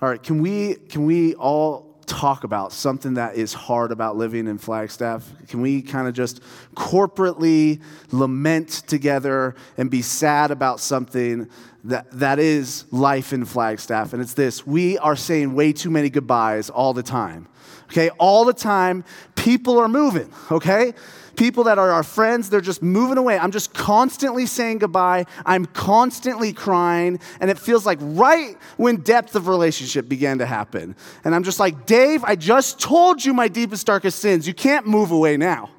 All right, can we, can we all talk about something that is hard about living in Flagstaff? Can we kind of just corporately lament together and be sad about something that, that is life in Flagstaff? And it's this we are saying way too many goodbyes all the time. Okay, all the time, people are moving, okay? People that are our friends, they're just moving away. I'm just constantly saying goodbye. I'm constantly crying. And it feels like right when depth of relationship began to happen. And I'm just like, Dave, I just told you my deepest, darkest sins. You can't move away now.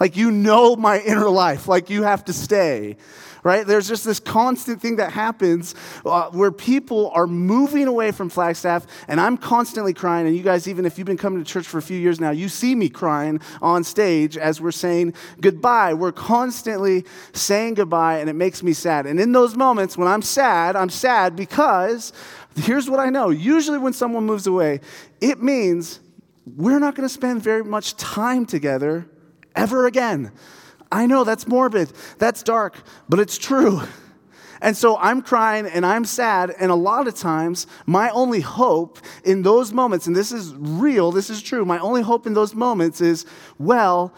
Like, you know my inner life. Like, you have to stay right? There's just this constant thing that happens uh, where people are moving away from Flagstaff, and I'm constantly crying. And you guys, even if you've been coming to church for a few years now, you see me crying on stage as we're saying goodbye. We're constantly saying goodbye, and it makes me sad. And in those moments when I'm sad, I'm sad because here's what I know usually when someone moves away, it means we're not going to spend very much time together ever again. I know that's morbid, that's dark, but it's true. And so I'm crying and I'm sad, and a lot of times, my only hope in those moments, and this is real, this is true, my only hope in those moments is, well,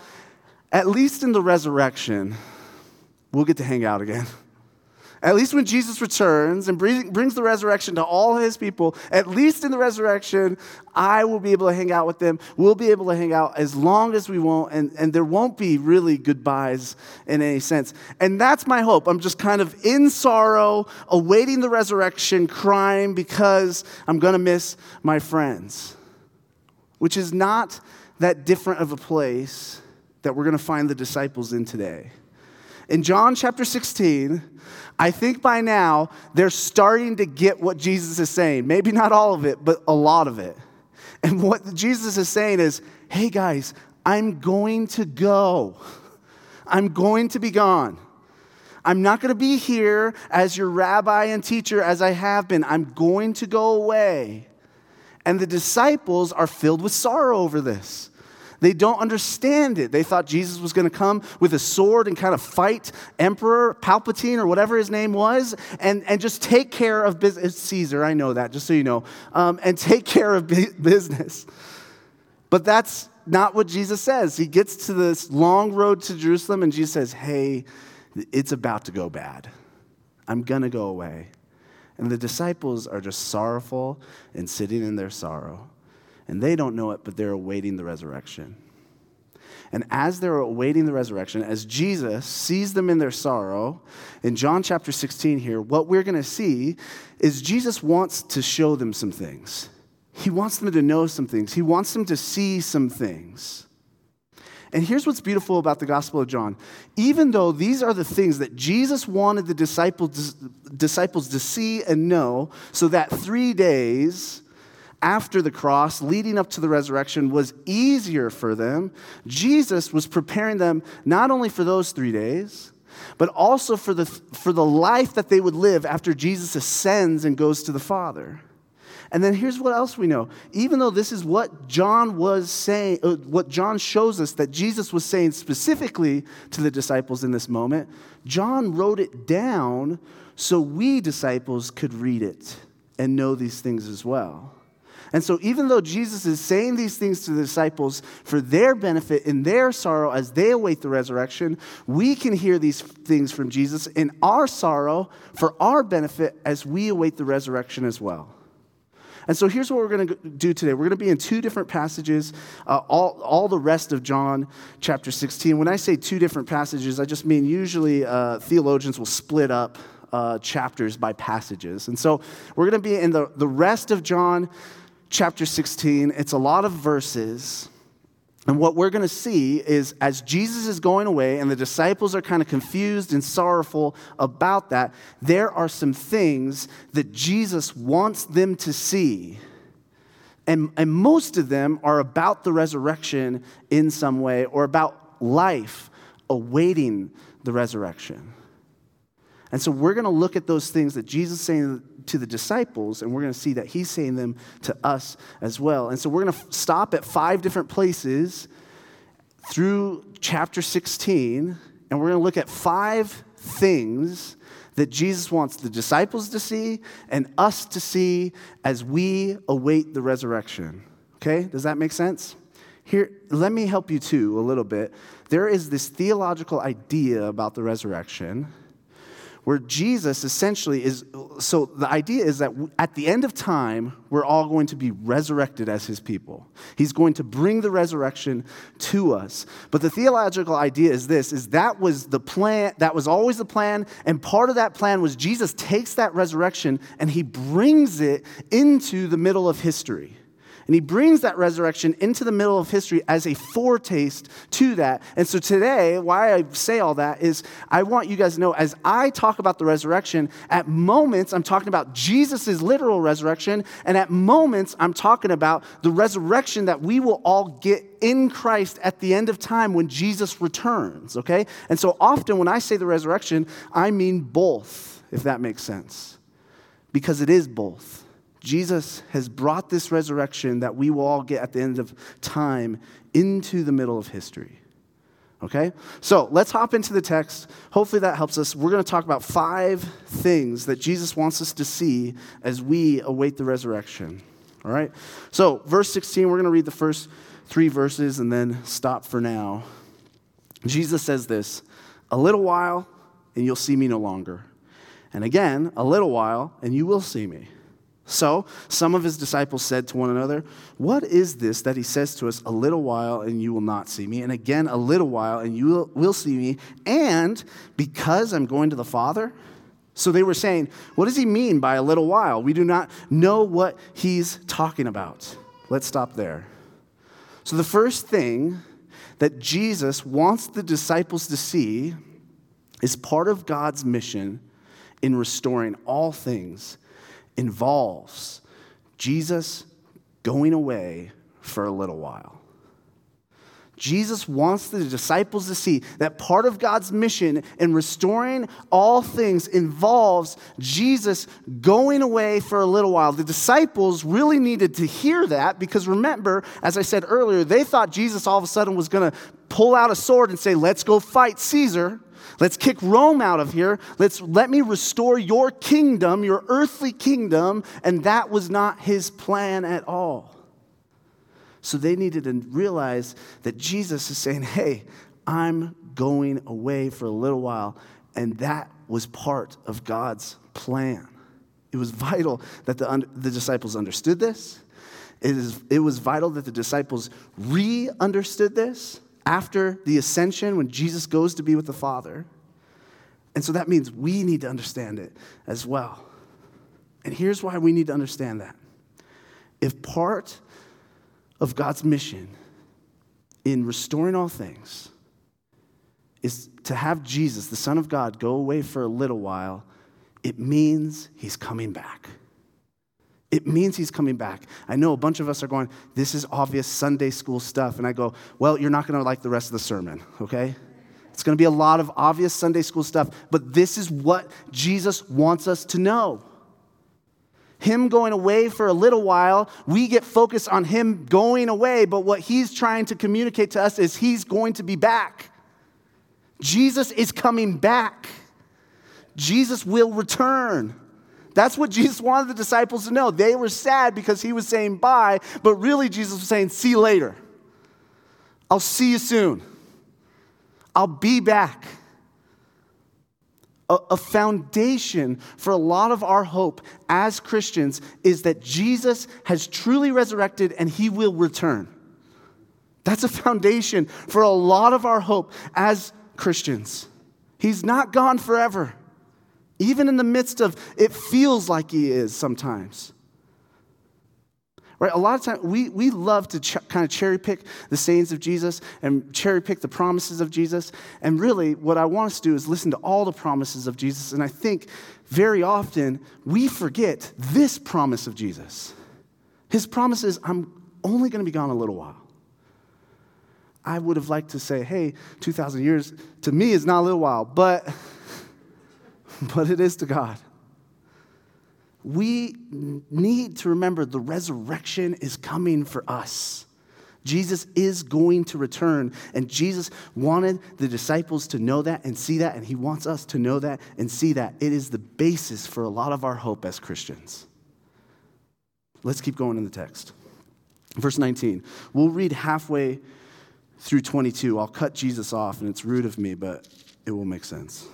at least in the resurrection, we'll get to hang out again. At least when Jesus returns and brings the resurrection to all his people, at least in the resurrection, I will be able to hang out with them. We'll be able to hang out as long as we want, and, and there won't be really goodbyes in any sense. And that's my hope. I'm just kind of in sorrow, awaiting the resurrection, crying because I'm going to miss my friends, which is not that different of a place that we're going to find the disciples in today. In John chapter 16, I think by now they're starting to get what Jesus is saying. Maybe not all of it, but a lot of it. And what Jesus is saying is, hey guys, I'm going to go. I'm going to be gone. I'm not going to be here as your rabbi and teacher as I have been. I'm going to go away. And the disciples are filled with sorrow over this. They don't understand it. They thought Jesus was going to come with a sword and kind of fight Emperor Palpatine or whatever his name was and, and just take care of business. Caesar, I know that, just so you know, um, and take care of business. But that's not what Jesus says. He gets to this long road to Jerusalem and Jesus says, Hey, it's about to go bad. I'm going to go away. And the disciples are just sorrowful and sitting in their sorrow. And they don't know it, but they're awaiting the resurrection. And as they're awaiting the resurrection, as Jesus sees them in their sorrow, in John chapter 16 here, what we're going to see is Jesus wants to show them some things. He wants them to know some things. He wants them to see some things. And here's what's beautiful about the Gospel of John. Even though these are the things that Jesus wanted the disciples, disciples to see and know, so that three days after the cross, leading up to the resurrection, was easier for them, Jesus was preparing them not only for those three days, but also for the, for the life that they would live after Jesus ascends and goes to the Father. And then here's what else we know. Even though this is what John was saying, uh, what John shows us that Jesus was saying specifically to the disciples in this moment, John wrote it down so we disciples could read it and know these things as well. And so, even though Jesus is saying these things to the disciples for their benefit in their sorrow as they await the resurrection, we can hear these things from Jesus in our sorrow for our benefit as we await the resurrection as well. And so here's what we're going to do today. We're going to be in two different passages, uh, all, all the rest of John chapter 16. When I say two different passages, I just mean usually uh, theologians will split up uh, chapters by passages. And so we're going to be in the, the rest of John chapter 16. It's a lot of verses. And what we're going to see is as Jesus is going away and the disciples are kind of confused and sorrowful about that, there are some things that Jesus wants them to see. And, and most of them are about the resurrection in some way or about life awaiting the resurrection. And so we're going to look at those things that Jesus is saying to the disciples, and we're going to see that he's saying them to us as well. And so we're going to stop at five different places through chapter 16, and we're going to look at five things that Jesus wants the disciples to see and us to see as we await the resurrection. Okay? Does that make sense? Here, let me help you too a little bit. There is this theological idea about the resurrection where Jesus essentially is. So the idea is that at the end of time, we're all going to be resurrected as his people. He's going to bring the resurrection to us. But the theological idea is this is that was the plan, that was always the plan, and part of that plan was Jesus takes that resurrection and he brings it into the middle of history. And he brings that resurrection into the middle of history as a foretaste to that. And so today, why I say all that is I want you guys to know as I talk about the resurrection, at moments I'm talking about Jesus' literal resurrection, and at moments I'm talking about the resurrection that we will all get in Christ at the end of time when Jesus returns, okay? And so often when I say the resurrection, I mean both, if that makes sense, because it is both. Jesus has brought this resurrection that we will all get at the end of time into the middle of history. Okay? So let's hop into the text. Hopefully that helps us. We're going to talk about five things that Jesus wants us to see as we await the resurrection. All right? So, verse 16, we're going to read the first three verses and then stop for now. Jesus says this A little while, and you'll see me no longer. And again, a little while, and you will see me. So some of his disciples said to one another, What is this that he says to us, A little while and you will not see me, and again a little while and you will see me, and because I'm going to the Father? So they were saying, What does he mean by a little while? We do not know what he's talking about. Let's stop there. So the first thing that Jesus wants the disciples to see is part of God's mission in restoring all things involves Jesus going away for a little while. Jesus wants the disciples to see that part of God's mission in restoring all things involves Jesus going away for a little while. The disciples really needed to hear that because remember, as I said earlier, they thought Jesus all of a sudden was going to pull out a sword and say, Let's go fight Caesar. Let's kick Rome out of here. Let's let me restore your kingdom, your earthly kingdom. And that was not his plan at all. So they needed to realize that Jesus is saying, Hey, I'm going away for a little while. And that was part of God's plan. It was vital that the, the disciples understood this. It, is, it was vital that the disciples re understood this after the ascension when Jesus goes to be with the Father. And so that means we need to understand it as well. And here's why we need to understand that. If part of God's mission in restoring all things is to have Jesus, the Son of God, go away for a little while, it means he's coming back. It means he's coming back. I know a bunch of us are going, this is obvious Sunday school stuff. And I go, well, you're not going to like the rest of the sermon, okay? It's going to be a lot of obvious Sunday school stuff, but this is what Jesus wants us to know. Him going away for a little while, we get focused on him going away, but what he's trying to communicate to us is he's going to be back. Jesus is coming back. Jesus will return. That's what Jesus wanted the disciples to know. They were sad because he was saying bye, but really Jesus was saying, see you later. I'll see you soon. I'll be back. A, a, foundation for a lot of our hope as Christians is that Jesus has truly resurrected and he will return. That's a foundation for a lot of our hope as Christians. He's not gone forever even in the midst of it feels like he is sometimes. Right? A lot of times we, we love to ch- kind of cherry pick the sayings of Jesus and cherry pick the promises of Jesus. And really, what I want us to do is listen to all the promises of Jesus. And I think very often we forget this promise of Jesus. His promise is, I'm only going to be gone a little while. I would have liked to say, hey, 2,000 years to me is not a little while, but but it is to God. We need to remember the resurrection is coming for us. Jesus is going to return, and Jesus wanted the disciples to know that and see that, and he wants us to know that and see that. It is the basis for a lot of our hope as Christians. Let's keep going in the text. Verse 19. We'll read halfway through 22. I'll cut Jesus off, and it's rude of me, but it will make sense.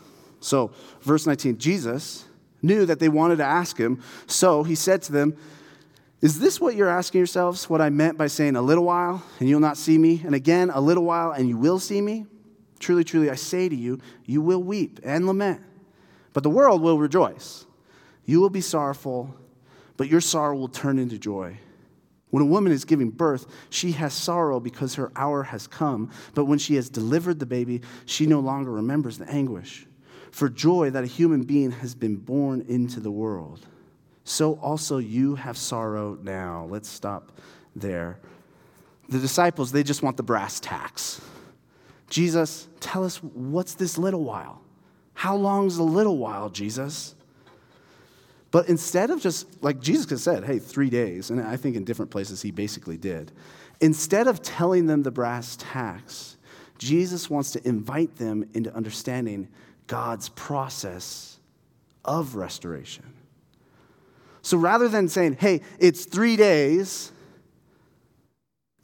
So, verse 19 Jesus knew that they wanted to ask him, so he said to them, Is this what you're asking yourselves? What I meant by saying, A little while, and you'll not see me, and again, a little while, and you will see me? Truly, truly, I say to you, you will weep and lament, but the world will rejoice. You will be sorrowful, but your sorrow will turn into joy. When a woman is giving birth, she has sorrow because her hour has come. But when she has delivered the baby, she no longer remembers the anguish for joy that a human being has been born into the world. So also you have sorrow now. Let's stop there. The disciples, they just want the brass tacks. Jesus, tell us what's this little while? How long's a little while, Jesus? But instead of just, like Jesus could said, hey, three days, and I think in different places he basically did, instead of telling them the brass tacks, Jesus wants to invite them into understanding God's process of restoration. So rather than saying, hey, it's three days,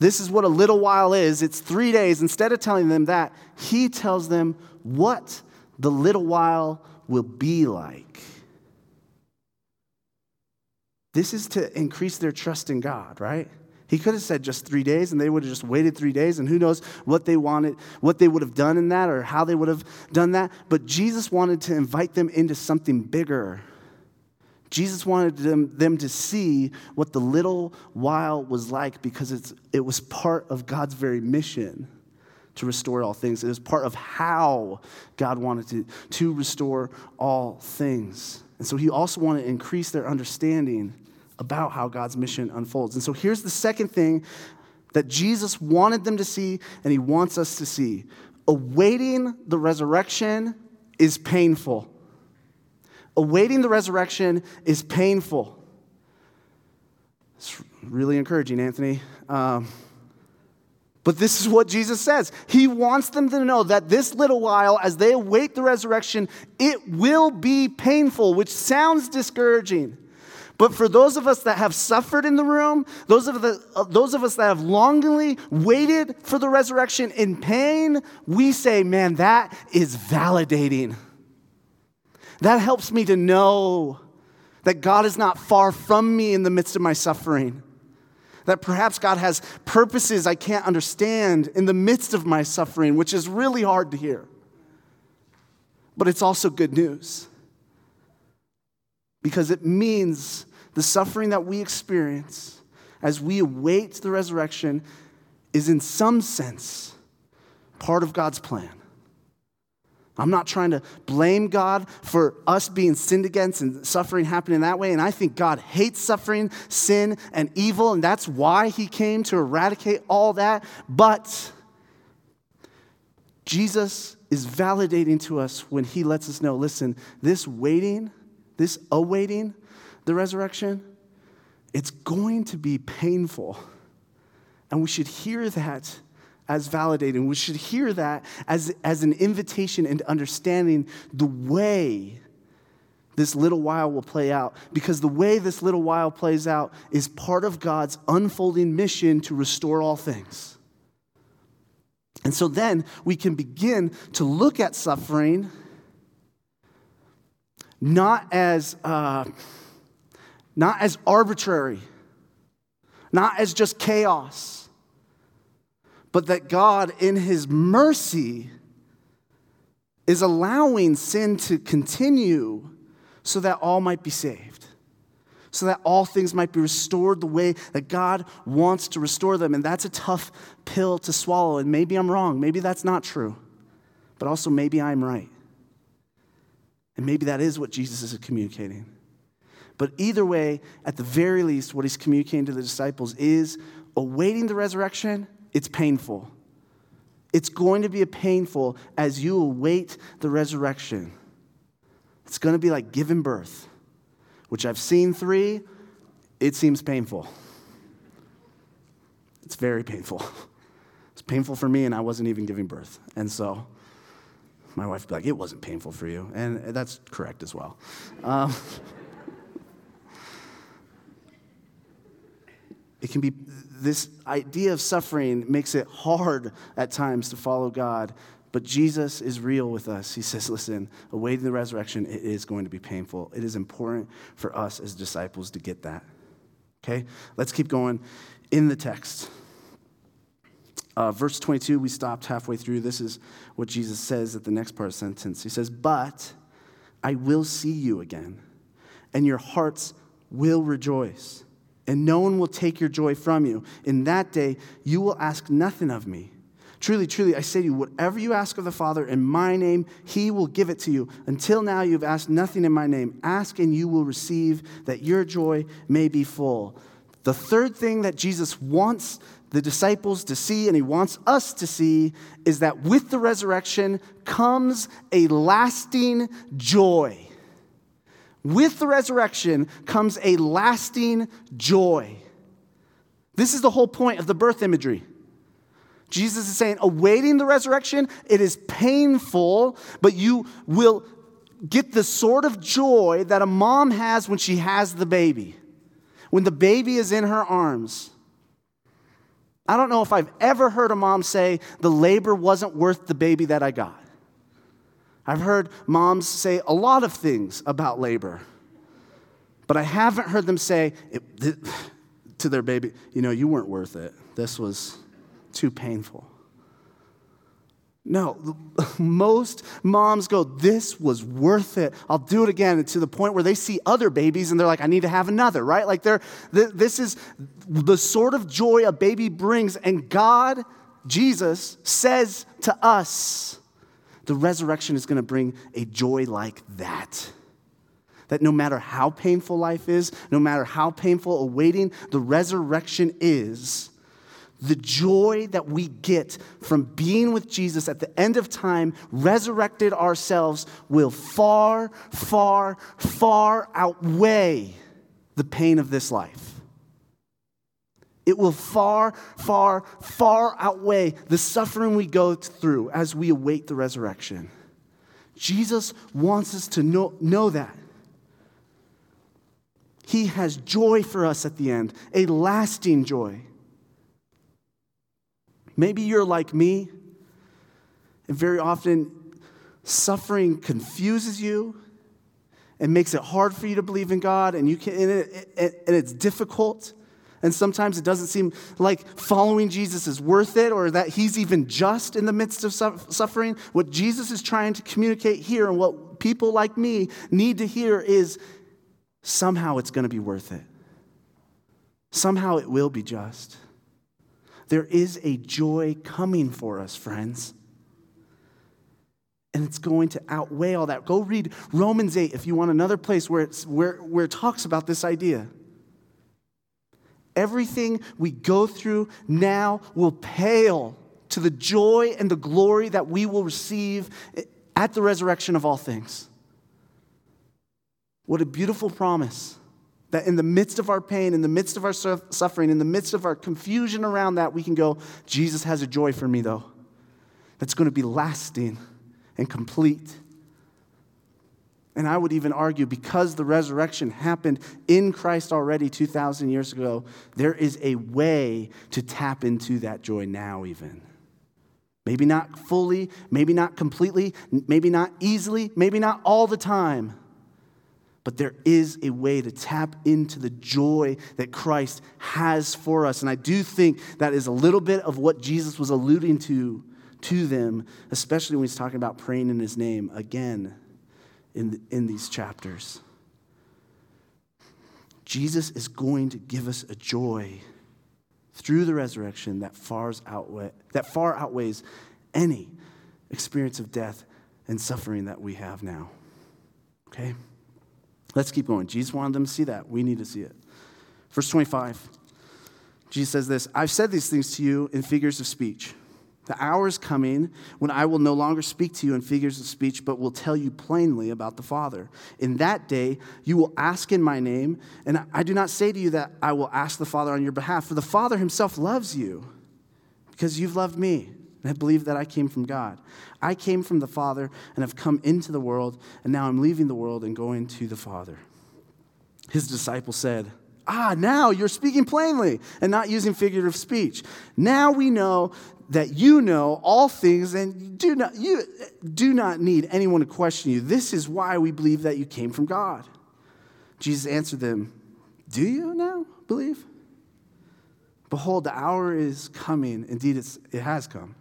this is what a little while is, it's three days, instead of telling them that, he tells them what the little while will be like. This is to increase their trust in God, right? He could have said just three days and they would have just waited three days and who knows what they wanted, what they would have done in that or how they would have done that. But Jesus wanted to invite them into something bigger. Jesus wanted them, them to see what the little while was like because it's, it was part of God's very mission to restore all things. It was part of how God wanted to, to restore all things. And so he also wanted to increase their understanding about how God's mission unfolds. And so here's the second thing that Jesus wanted them to see and he wants us to see awaiting the resurrection is painful. Awaiting the resurrection is painful. It's really encouraging, Anthony. Um, but this is what Jesus says. He wants them to know that this little while, as they await the resurrection, it will be painful, which sounds discouraging. But for those of us that have suffered in the room, those of, the, uh, those of us that have longingly waited for the resurrection in pain, we say, man, that is validating. That helps me to know that God is not far from me in the midst of my suffering. That perhaps God has purposes I can't understand in the midst of my suffering, which is really hard to hear. But it's also good news because it means the suffering that we experience as we await the resurrection is, in some sense, part of God's plan. I'm not trying to blame God for us being sinned against and suffering happening that way. And I think God hates suffering, sin, and evil, and that's why He came to eradicate all that. But Jesus is validating to us when He lets us know listen, this waiting, this awaiting the resurrection, it's going to be painful. And we should hear that as validating. We should hear that as, as an invitation into understanding the way this little while will play out. Because the way this little while plays out is part of God's unfolding mission to restore all things. And so then we can begin to look at suffering not as, uh, not as arbitrary, not as just chaos but that God, in His mercy, is allowing sin to continue so that all might be saved, so that all things might be restored the way that God wants to restore them. And that's a tough pill to swallow. And maybe I'm wrong. Maybe that's not true. But also, maybe I'm right. And maybe that is what Jesus is communicating. But either way, at the very least, what he's communicating to the disciples is awaiting the resurrection it's painful. It's going to be painful as you await the resurrection. It's going to be like giving birth, which I've seen three, it seems painful. It's very painful. It's painful for me, and I wasn't even giving birth. And so my wife would be like, It wasn't painful for you. And that's correct as well. Um, it can be, this idea of suffering makes it hard at times to follow God. But Jesus is real with us. He says, listen, awaiting the resurrection, it is going to be painful. It is important for us as disciples to get that. Okay? Let's keep going in the text. Uh, verse 22, we stopped halfway through. This is what Jesus says at the next part of the sentence. He says, But I will see you again, and your hearts will rejoice, and no one will take your joy from you. In that day, you will ask nothing of me. Truly, truly, I say to you, whatever you ask of the Father in my name, he will give it to you. Until now, you've asked nothing in my name. Ask and you will receive, that your joy may be full. The third thing that Jesus wants the disciples to see and he wants us to see is that with the resurrection comes a lasting joy. With the resurrection comes a lasting joy. This is the whole point of the birth imagery. Jesus is saying, awaiting the resurrection, it is painful, but you will get the sort of joy that a mom has when she has the baby, when the baby is in her arms. I don't know if I've ever heard a mom say, the labor wasn't worth the baby that I got. I've heard moms say a lot of things about labor, but I haven't heard them say it, to their baby, you know, you weren't worth it. This was too painful. No, most moms go, This was worth it. I'll do it again. And to the point where they see other babies and they're like, I need to have another, right? Like, they're, this is the sort of joy a baby brings. And God, Jesus, says to us, the resurrection is going to bring a joy like that. That no matter how painful life is, no matter how painful awaiting the resurrection is, the joy that we get from being with Jesus at the end of time, resurrected ourselves, will far, far, far outweigh the pain of this life. It will far, far, far outweigh the suffering we go through as we await the resurrection. Jesus wants us to know, know that. He has joy for us at the end, a lasting joy. Maybe you're like me, and very often suffering confuses you and makes it hard for you to believe in God, and, you can, and, it, and it's difficult. And sometimes it doesn't seem like following Jesus is worth it or that he's even just in the midst of suffering. What Jesus is trying to communicate here and what people like me need to hear is somehow it's going to be worth it. Somehow it will be just. There is a joy coming for us, friends. And it's going to outweigh all that. Go read Romans 8 if you want another place where, it's, where, where it talks about this idea. Everything we go through now will pale to the joy and the glory that we will receive at the resurrection of all things. What a beautiful promise. That in the midst of our pain, in the midst of our suffering, in the midst of our confusion around that, we can go, Jesus has a joy for me, though, that's going to be lasting and complete. And I would even argue because the resurrection happened in Christ already 2,000 years ago, there is a way to tap into that joy now, even. Maybe not fully, maybe not completely, maybe not easily, maybe not all the time. But there is a way to tap into the joy that Christ has for us. And I do think that is a little bit of what Jesus was alluding to to them, especially when he's talking about praying in his name again in, in these chapters. Jesus is going to give us a joy through the resurrection that far, outweigh, that far outweighs any experience of death and suffering that we have now. Okay? Let's keep going. Jesus wanted them to see that. We need to see it. Verse 25. Jesus says this I've said these things to you in figures of speech. The hour is coming when I will no longer speak to you in figures of speech, but will tell you plainly about the Father. In that day, you will ask in my name, and I do not say to you that I will ask the Father on your behalf, for the Father himself loves you because you've loved me and have believed that I came from God. I came from the Father and have come into the world, and now I'm leaving the world and going to the Father. His disciples said, Ah, now you're speaking plainly and not using figurative speech. Now we know that you know all things and do not, you do not need anyone to question you. This is why we believe that you came from God. Jesus answered them, Do you now believe? Behold, the hour is coming. Indeed, it has come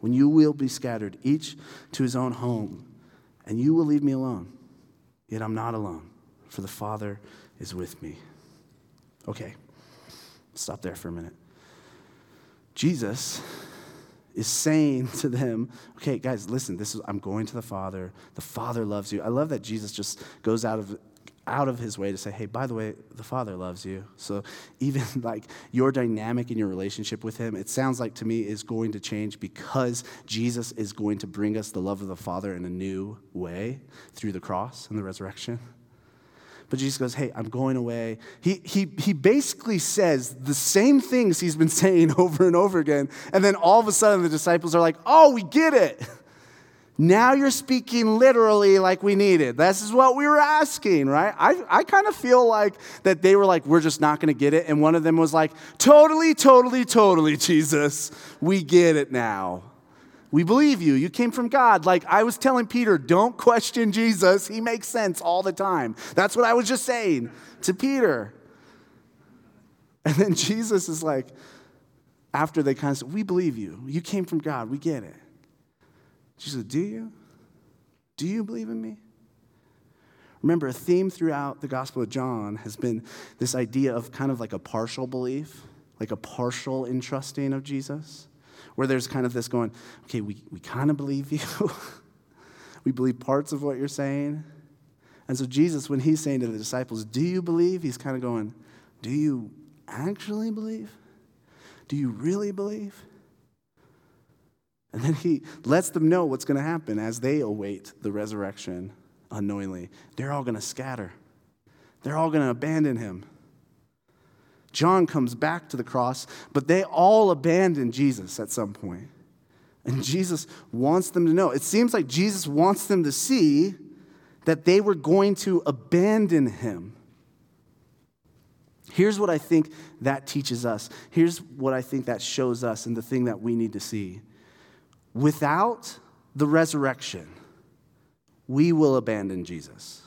when you will be scattered, each to his own home, and you will leave me alone. Yet I'm not alone, for the Father is with me. Okay, stop there for a minute. Jesus is saying to them, okay, guys, listen, this is I'm going to the Father. The Father loves you. I love that Jesus just goes out of out of his way to say, hey, by the way, the Father loves you. So even like your dynamic in your relationship with him, it sounds like to me is going to change because Jesus is going to bring us the love of the Father in a new way through the cross and the resurrection. But Jesus goes, Hey, I'm going away. He, he, he basically says the same things he's been saying over and over again. And then all of a sudden the disciples are like, Oh, we get it. Now you're speaking literally like we needed. This is what we were asking, right? I, I kind of feel like that they were like, we're just not going to get it. And one of them was like, totally, totally, totally, Jesus. We get it now. We believe you. You came from God. Like I was telling Peter, don't question Jesus. He makes sense all the time. That's what I was just saying to Peter. And then Jesus is like, after they kind of said, We believe you. You came from God. We get it. Jesus said, Do you? Do you believe in me? Remember, a theme throughout the Gospel of John has been this idea of kind of like a partial belief, like a partial entrusting of Jesus where there's kind of this going, okay, we, we kind of believe you. we believe parts of what you're saying. And so, Jesus, when he's saying to the disciples, Do you believe? He's kind of going, Do you actually believe? Do you really believe? And then he lets them know what's going to happen as they await the resurrection unknowingly. They're all going to scatter, they're all going to abandon him. John comes back to the cross, but they all abandon Jesus at some point. And Jesus wants them to know. It seems like Jesus wants them to see that they were going to abandon him. Here's what I think that teaches us. Here's what I think that shows us, and the thing that we need to see. Without the resurrection, we will abandon Jesus.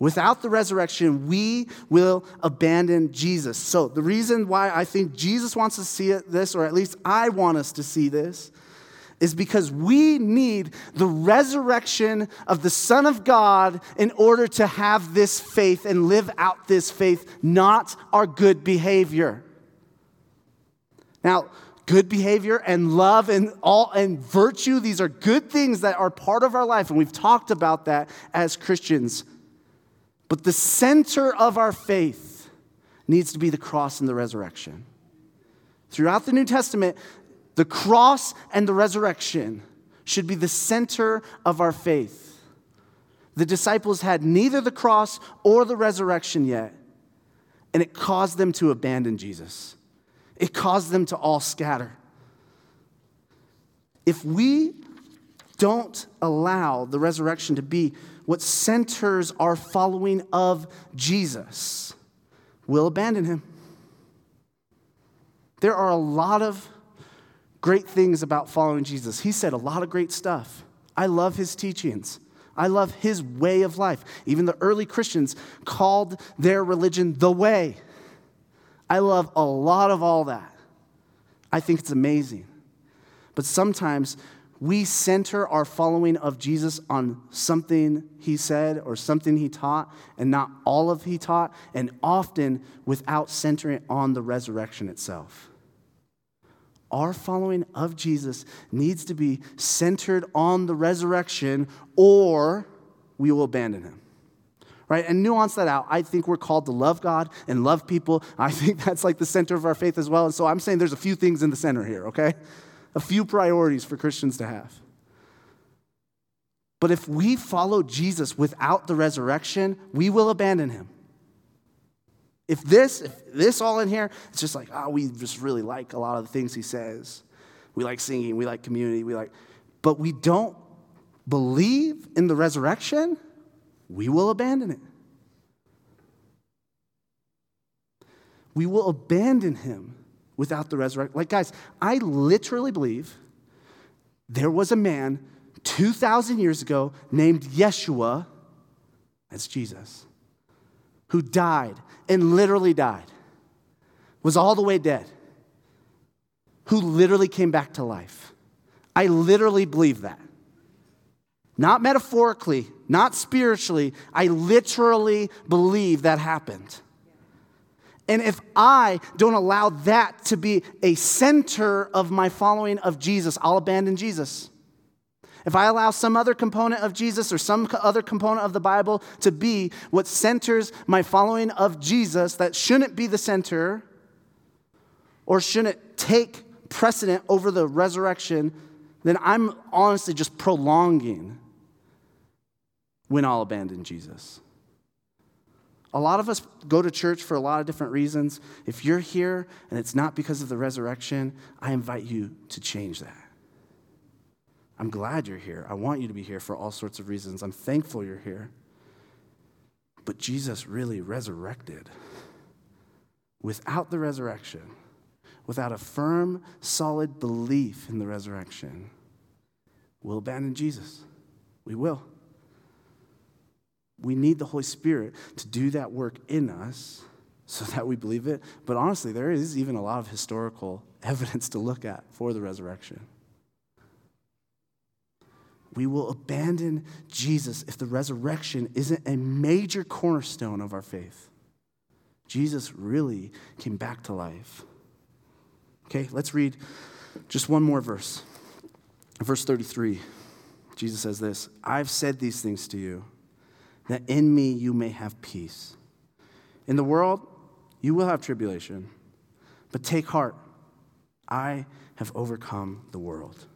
Without the resurrection, we will abandon Jesus. So, the reason why I think Jesus wants to see this, or at least I want us to see this, is because we need the resurrection of the Son of God in order to have this faith and live out this faith, not our good behavior. Now, good behavior and love and all and virtue, these are good things that are part of our life, and we've talked about that as Christians. But the center of our faith needs to be the cross and the resurrection. Throughout the New Testament, the cross and the resurrection should be the center of our faith. The disciples had neither the cross or the resurrection yet, and it caused them to abandon Jesus. It caused them to all scatter. If we don't allow the resurrection to be what centers our following of Jesus, we'll abandon him. There are a lot of great things about following Jesus. He said a lot of great stuff. I love his teachings. I love his way of life. Even the early Christians called their religion the way. I love a lot of all that. I think it's amazing. But sometimes we center our following of Jesus on something he said or something he taught and not all of he taught, and often without centering on the resurrection itself. Our following of Jesus needs to be centered on the resurrection, or we will abandon him. Right? And nuance that out. I think we're called to love God and love people. I think that's like the center of our faith as well. And so I'm saying there's a few things in the center here, okay? A few priorities for Christians to have. But if we follow Jesus without the resurrection, we will abandon him. If this, if this all in here, it's just like, oh, we just really like a lot of the things he says. We like singing, we like community, we like, but we don't believe in the resurrection, we will abandon it. We will abandon him without the resurrection. Like, guys, I literally believe there was a man 2,000 years ago named Yeshua, that's Jesus, who died and literally died, was all the way dead, who literally came back to life. I literally believe that. Not metaphorically, not spiritually. I literally believe that happened. And if I don't allow that to be a center of my following of Jesus, I'll abandon Jesus. If I allow some other component of Jesus or some other component of the Bible to be what centers my following of Jesus that shouldn't be the center or shouldn't take precedent over the resurrection, then I'm honestly just prolonging when I'll abandon Jesus. A lot of us go to church for a lot of different reasons. If you're here and it's not because of the resurrection, I invite you to change that. I'm glad you're here. I want you to be here for all sorts of reasons. I'm thankful you're here. But Jesus really resurrected. Without the resurrection, without a firm, solid belief in the resurrection, we'll abandon Jesus. We will. We need the Holy Spirit to do that work in us so that we believe it. But honestly, there is even a lot of historical evidence to look at for the resurrection. We will abandon Jesus if the resurrection isn't a major cornerstone of our faith. Jesus really came back to life. Okay, let's read just one more verse. Verse 33, Jesus says this I've said these things to you that in me you may have peace. In the world, you will have tribulation, but take heart. I have overcome the world.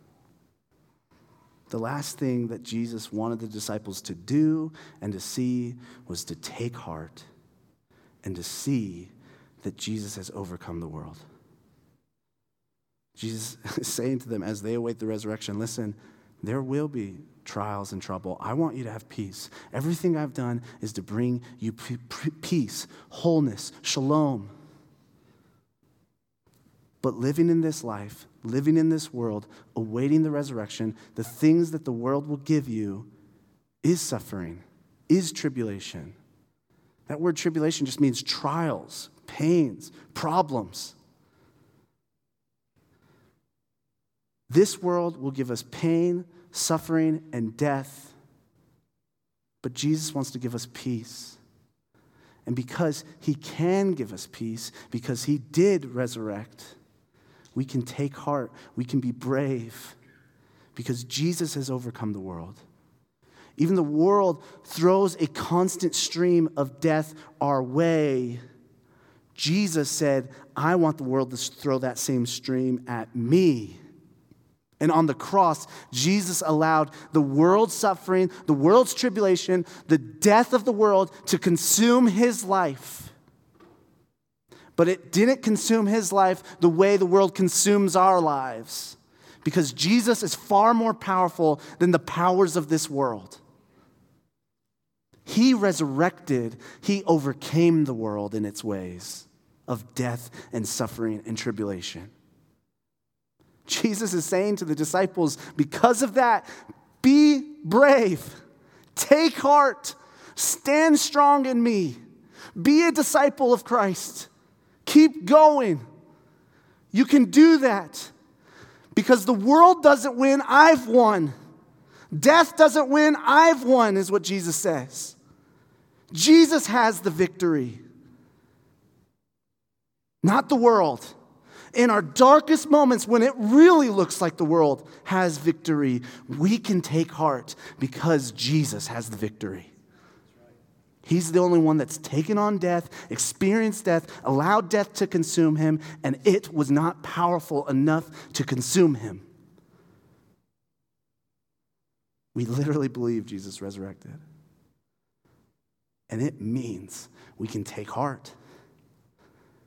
The last thing that Jesus wanted the disciples to do and to see was to take heart and to see that Jesus has overcome the world. Jesus is saying to them as they await the resurrection listen, there will be trials and trouble. I want you to have peace. Everything I've done is to bring you peace, wholeness, shalom. But living in this life, living in this world, awaiting the resurrection, the things that the world will give you is suffering, is tribulation. That word tribulation just means trials, pains, problems. This world will give us pain, suffering, and death. But Jesus wants to give us peace. And because he can give us peace, because he did resurrect, we can take heart, we can be brave, because Jesus has overcome the world. Even the world throws a constant stream of death our way. Jesus said, I want the world to throw that same stream at me. And on the cross, Jesus allowed the world's suffering, the world's tribulation, the death of the world to consume his life. But it didn't consume his life the way the world consumes our lives, because Jesus is far more powerful than the powers of this world. He resurrected, he overcame the world in its ways of death and suffering and tribulation. Jesus is saying to the disciples, because of that, be brave, take heart, stand strong in me, be a disciple of Christ, keep going. You can do that. Because the world doesn't win, I've won. Death doesn't win, I've won, is what Jesus says. Jesus has the victory, not the world in our darkest moments when it really looks like the world has victory, we can take heart because Jesus has the victory. He's the only one that's taken on death, experienced death, allowed death to consume him, and it was not powerful enough to consume him. We literally believe Jesus resurrected. And it means we can take heart.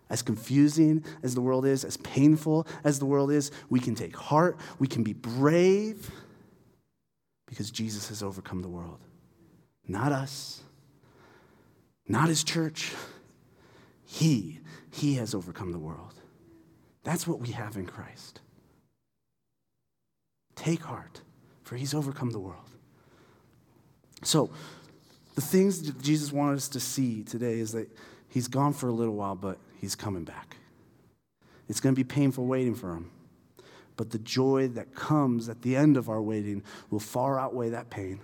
As confusing as the world is, as painful as the world is, we can take heart. We can be brave because Jesus has overcome the world. Not us, not his church. He, he has overcome the world. That's what we have in Christ. Take heart, for he's overcome the world. So, the things that Jesus wanted us to see today is that he's gone for a little while, but he's coming back. It's going to be painful waiting for him. But the joy that comes at the end of our waiting will far outweigh that pain.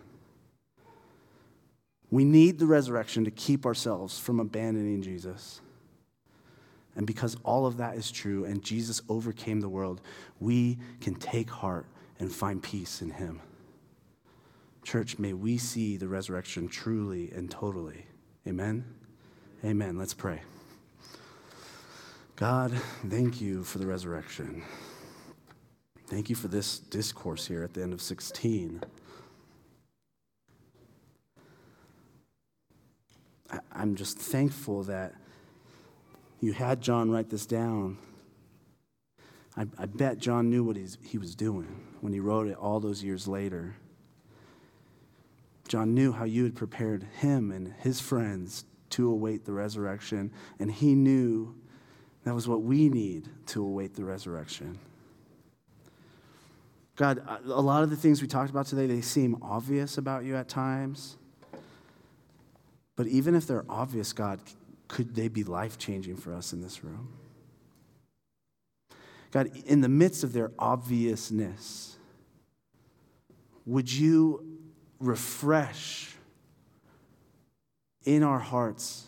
We need the resurrection to keep ourselves from abandoning Jesus. And because all of that is true and Jesus overcame the world, we can take heart and find peace in him. Church, may we see the resurrection truly and totally. Amen? Amen. Let's pray. God, thank you for the resurrection. Thank you for this discourse here at the end of 16. I'm just thankful that you had John write this down. I, I bet John knew what he was doing when he wrote it all those years later. John knew how you had prepared him and his friends to await the resurrection, and he knew that was what we need to await the resurrection. God, a lot of the things we talked about today, they seem obvious about you at times. But even if they're obvious, God, could they be life changing for us in this room? God, in the midst of their obviousness, would you refresh in our hearts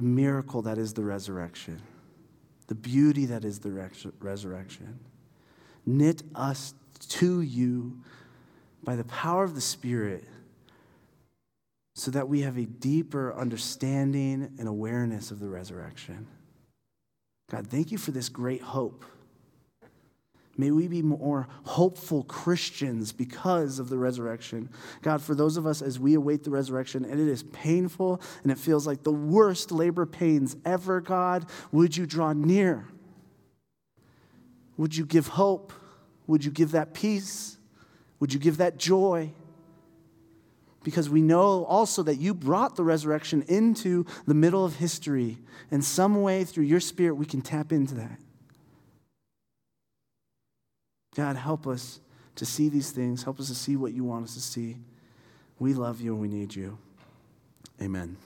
the miracle that is the resurrection, the beauty that is the resurrection. Knit us to you by the power of the Spirit so that we have a deeper understanding and awareness of the resurrection. God, thank you for this great hope. May we be more hopeful Christians because of the resurrection. God, for those of us as we await the resurrection, and it is painful and it feels like the worst labor pains ever, God, would you draw near? Would you give hope? Would you give that peace? Would you give that joy? Because we know also that you brought the resurrection into the middle of history. In some way, through your spirit, we can tap into that. God, help us to see these things. Help us to see what you want us to see. We love you and we need you. Amen.